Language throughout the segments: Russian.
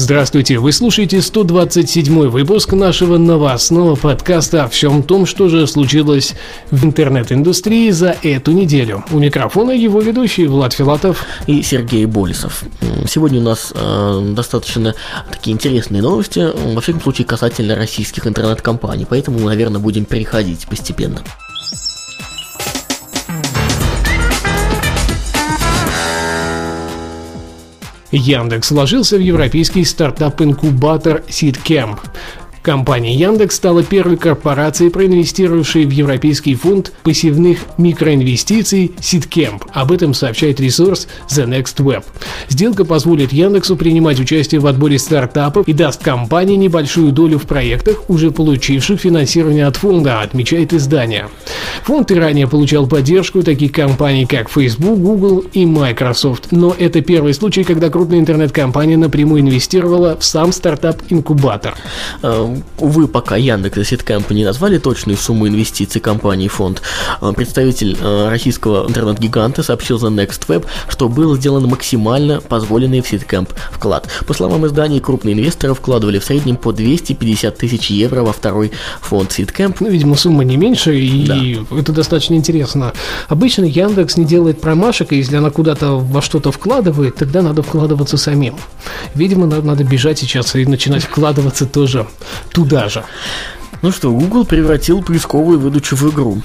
Здравствуйте, вы слушаете 127 выпуск нашего новостного подкаста о всем том, что же случилось в интернет-индустрии за эту неделю. У микрофона его ведущий Влад Филатов и Сергей Болесов. Сегодня у нас э, достаточно такие интересные новости, во всяком случае касательно российских интернет-компаний, поэтому наверное, будем переходить постепенно. Яндекс вложился в европейский стартап-инкубатор SeedCamp. Компания Яндекс стала первой корпорацией, проинвестировавшей в Европейский фонд пассивных микроинвестиций SeedCamp. Об этом сообщает ресурс The Next Web. Сделка позволит Яндексу принимать участие в отборе стартапов и даст компании небольшую долю в проектах, уже получивших финансирование от фонда, отмечает издание. Фонд и ранее получал поддержку таких компаний, как Facebook, Google и Microsoft. Но это первый случай, когда крупная интернет-компания напрямую инвестировала в сам стартап-инкубатор. Увы, пока Яндекс и Seedcamp не назвали точную сумму инвестиций компании фонд, э, представитель э, российского интернет-гиганта сообщил за Next Web, что был сделан максимально позволенный в Seedcamp вклад. По словам издания, крупные инвесторы вкладывали в среднем по 250 тысяч евро во второй фонд Seedcamp. Ну, видимо, сумма не меньше, и да. это достаточно интересно. Обычно Яндекс не делает промашек, и если она куда-то во что-то вкладывает, тогда надо вкладываться самим. Видимо, надо бежать сейчас и начинать вкладываться тоже туда же. Ну что, Google превратил поисковую выдачу в игру.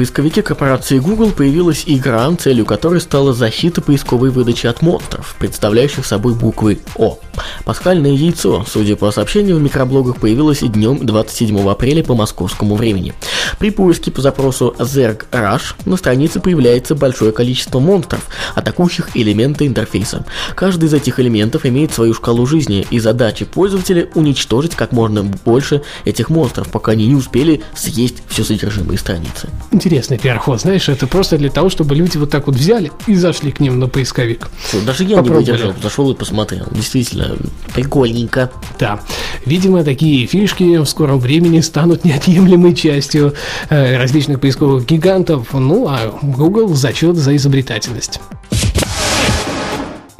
Поисковике корпорации Google появилась игра, целью которой стала защита поисковой выдачи от монстров, представляющих собой буквы О. Пасхальное яйцо, судя по сообщению в микроблогах, появилось днем 27 апреля по московскому времени. При поиске по запросу Zerg Rush на странице появляется большое количество монстров, атакующих элементы интерфейса. Каждый из этих элементов имеет свою шкалу жизни, и задача пользователя уничтожить как можно больше этих монстров, пока они не успели съесть все содержимое страницы. Интересный пиар-ход, знаешь, это просто для того, чтобы люди вот так вот взяли и зашли к ним на поисковик. Что, даже я Попробовали. не выдержал, зашел и посмотрел. Действительно, прикольненько. Да. Видимо, такие фишки в скором времени станут неотъемлемой частью э, различных поисковых гигантов. Ну, а Google зачет за изобретательность.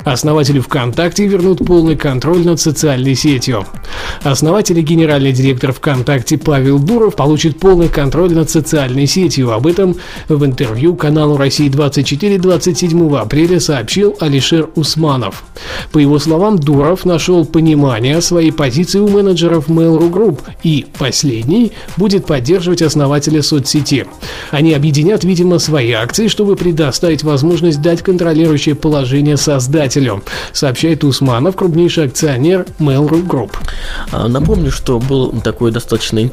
Основатели ВКонтакте вернут полный контроль над социальной сетью. Основатель и генеральный директор ВКонтакте Павел Дуров получит полный контроль над социальной сетью. Об этом в интервью каналу «России-24» 27 апреля сообщил Алишер Усманов. По его словам, Дуров нашел понимание своей позиции у менеджеров Mail.ru Group и последний будет поддерживать основателя соцсети. Они объединят, видимо, свои акции, чтобы предоставить возможность дать контролирующее положение создателю, сообщает Усманов, крупнейший акционер Mail.ru Group. А, напомню, что был такой достаточно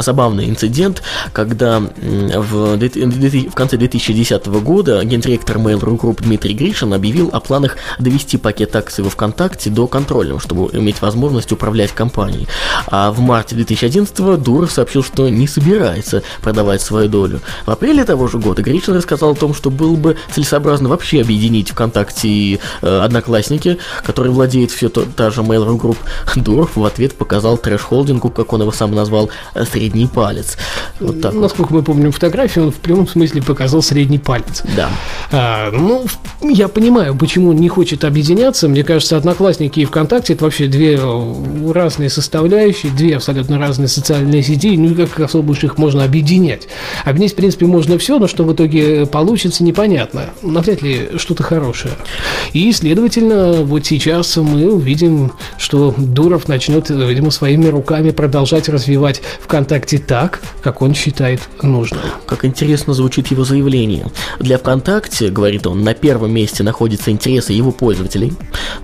забавный инцидент, когда в, в конце 2010 года гендиректор Mail.ru Group Дмитрий Гришин объявил о планах довести пакет акций во ВКонтакте до контрольного, чтобы иметь возможность управлять компанией. А в марте 2011 Дуров сообщил, что не собирается продавать свою долю. В апреле того же года Гришин рассказал о том, что было бы целесообразно вообще объединить ВКонтакте и э, Одноклассники, которые владеет все то, та же Mail.ru Group. Дуров в ответ показал трэш-холдингу, как он его сам назвал, средний палец. Вот так Насколько вот. мы помним фотографию, он в прямом смысле показал средний палец. Да. А, ну, я понимаю, почему он не хочет объединяться. Мне кажется, Одноклассники и ВКонтакте это вообще две э, разные составляющие, две абсолютно разные социальные сети, ну и как особо уж их можно объединять. Объединить, в принципе, можно все, но что в итоге получится, непонятно. Навряд ли что-то хорошее. И, следовательно, вот сейчас мы увидим, что Дуров начнет начнет, видимо, своими руками продолжать развивать ВКонтакте так, как он считает нужным. Как интересно звучит его заявление. Для ВКонтакте, говорит он, на первом месте находятся интересы его пользователей,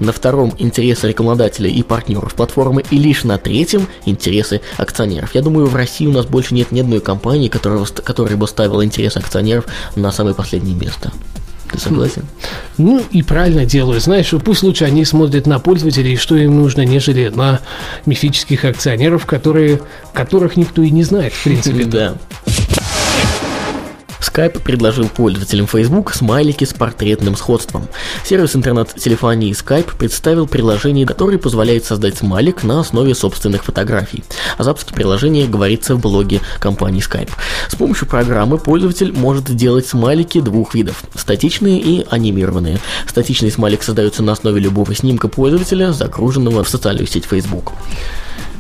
на втором интересы рекламодателей и партнеров платформы, и лишь на третьем интересы акционеров. Я думаю, в России у нас больше нет ни одной компании, которая, которая бы ставила интересы акционеров на самое последнее место. Ты согласен? Ну и правильно делают. Знаешь, пусть лучше они смотрят на пользователей, что им нужно, нежели на мифических акционеров, которые, которых никто и не знает, в принципе. Да. Skype предложил пользователям Facebook смайлики с портретным сходством. Сервис интернет-телефонии Skype представил приложение, которое позволяет создать смайлик на основе собственных фотографий. О запуске приложения говорится в блоге компании Skype. С помощью программы пользователь может делать смайлики двух видов – статичные и анимированные. Статичный смайлик создается на основе любого снимка пользователя, загруженного в социальную сеть Facebook.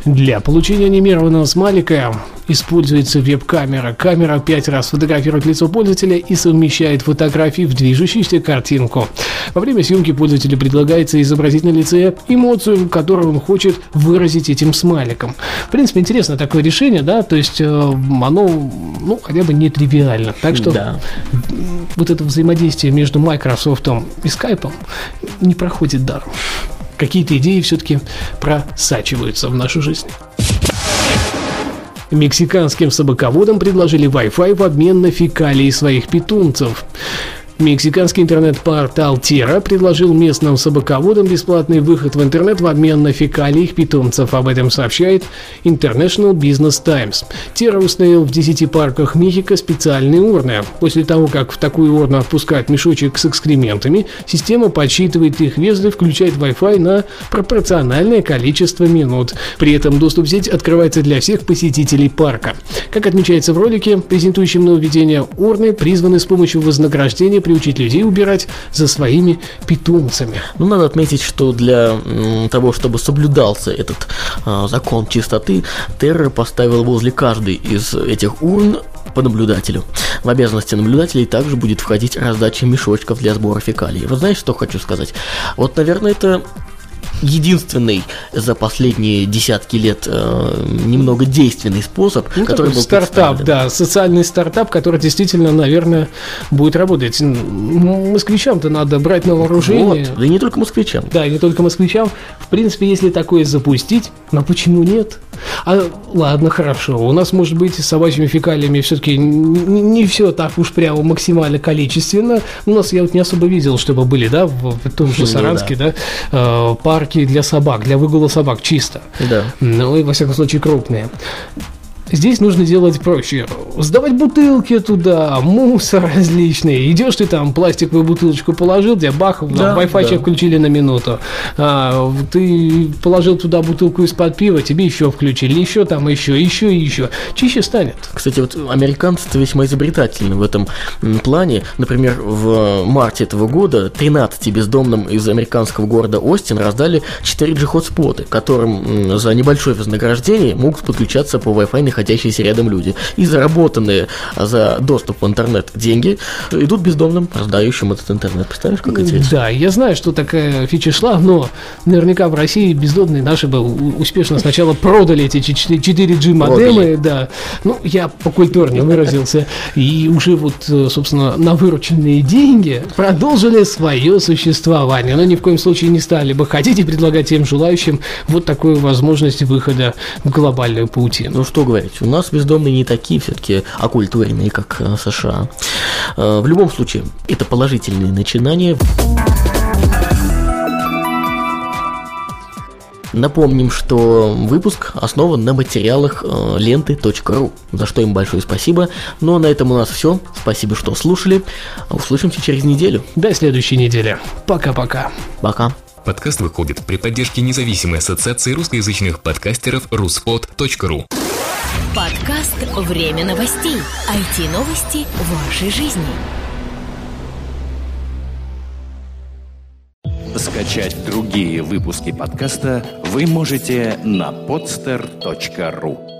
Для получения анимированного смайлика используется веб-камера. Камера пять раз фотографирует лицо пользователя и совмещает фотографии в движущуюся картинку. Во время съемки пользователю предлагается изобразить на лице эмоцию, которую он хочет выразить этим смайликом. В принципе, интересно такое решение, да, то есть э, оно, ну, хотя бы не тривиально. Так что Да. вот это взаимодействие между Microsoft и Skype не проходит даром. Какие-то идеи все-таки просачиваются в нашу жизнь. Мексиканским собаководам предложили Wi-Fi в обмен на фекалии своих питомцев. Мексиканский интернет-портал Terra предложил местным собаководам бесплатный выход в интернет в обмен на фекалии их питомцев. Об этом сообщает International Business Times. Terra установил в 10 парках Мехико специальные урны. После того, как в такую урну отпускают мешочек с экскрементами, система подсчитывает их вес и включает Wi-Fi на пропорциональное количество минут. При этом доступ в сеть открывается для всех посетителей парка. Как отмечается в ролике, презентующем нововведение, урны призваны с помощью вознаграждения приучить людей убирать за своими питомцами. Ну, надо отметить, что для того, чтобы соблюдался этот а, закон чистоты, Терра поставил возле каждой из этих урн по наблюдателю. В обязанности наблюдателей также будет входить раздача мешочков для сбора фекалий. Вы знаете, что хочу сказать? Вот, наверное, это единственный за последние десятки лет э, немного действенный способ, Ну, который был стартап, да, социальный стартап, который действительно, наверное, будет работать. Москвичам-то надо брать на вооружение. Вот, да и не только москвичам. Да, и не только москвичам. В принципе, если такое запустить, но почему нет? А, ладно, хорошо. У нас, может быть, с собачьими фекалиями все-таки не, все так уж прямо максимально количественно. У нас я вот не особо видел, чтобы были, да, в, в том же Ну, Саранске, да, э, парки для собак, для выгула собак чисто. Да. Ну и, во всяком случае, крупные. Здесь нужно делать проще. Сдавать бутылки туда, мусор различный. Идешь ты там, пластиковую бутылочку положил, тебе бах, Да, Wi-Fi да. включили на минуту. А, ты положил туда бутылку из-под пива, тебе еще включили, еще там, еще, еще и еще. Чище станет. Кстати, вот американцы весьма изобретательны в этом плане. Например, в марте этого года 13 бездомным из американского города Остин раздали 4G хотспоты, которым м, за небольшое вознаграждение могут подключаться по Wi-Fi находящиеся рядом люди. И заработанные за доступ в интернет деньги идут бездомным, раздающим этот интернет. Представляешь, как интересно? Да, я знаю, что такая фича шла, но наверняка в России бездомные наши бы успешно сначала продали эти 4G модемы, да. Ну, я покультурнее выразился. И уже вот, э, собственно, на вырученные деньги продолжили свое существование. Но ни в коем случае не стали бы хотеть и предлагать тем желающим вот такую возможность выхода в глобальную паутину. Ну что говорить, у нас бездомные не такие все-таки окультуренные, как э, США. Э, В любом случае, это положительные начинания. Напомним, что выпуск основан на материалах э, ленты.ру, за что им большое спасибо. Ну а на этом у нас все. Спасибо, что слушали. Услышимся через неделю. До следующей недели. Пока-пока. Пока. Подкаст выходит при поддержке независимой ассоциации русскоязычных подкастеров ruspod.ru. Подкаст «Время новостей». IT-новости вашей жизни. Скачать другие выпуски подкаста вы можете на podster.ru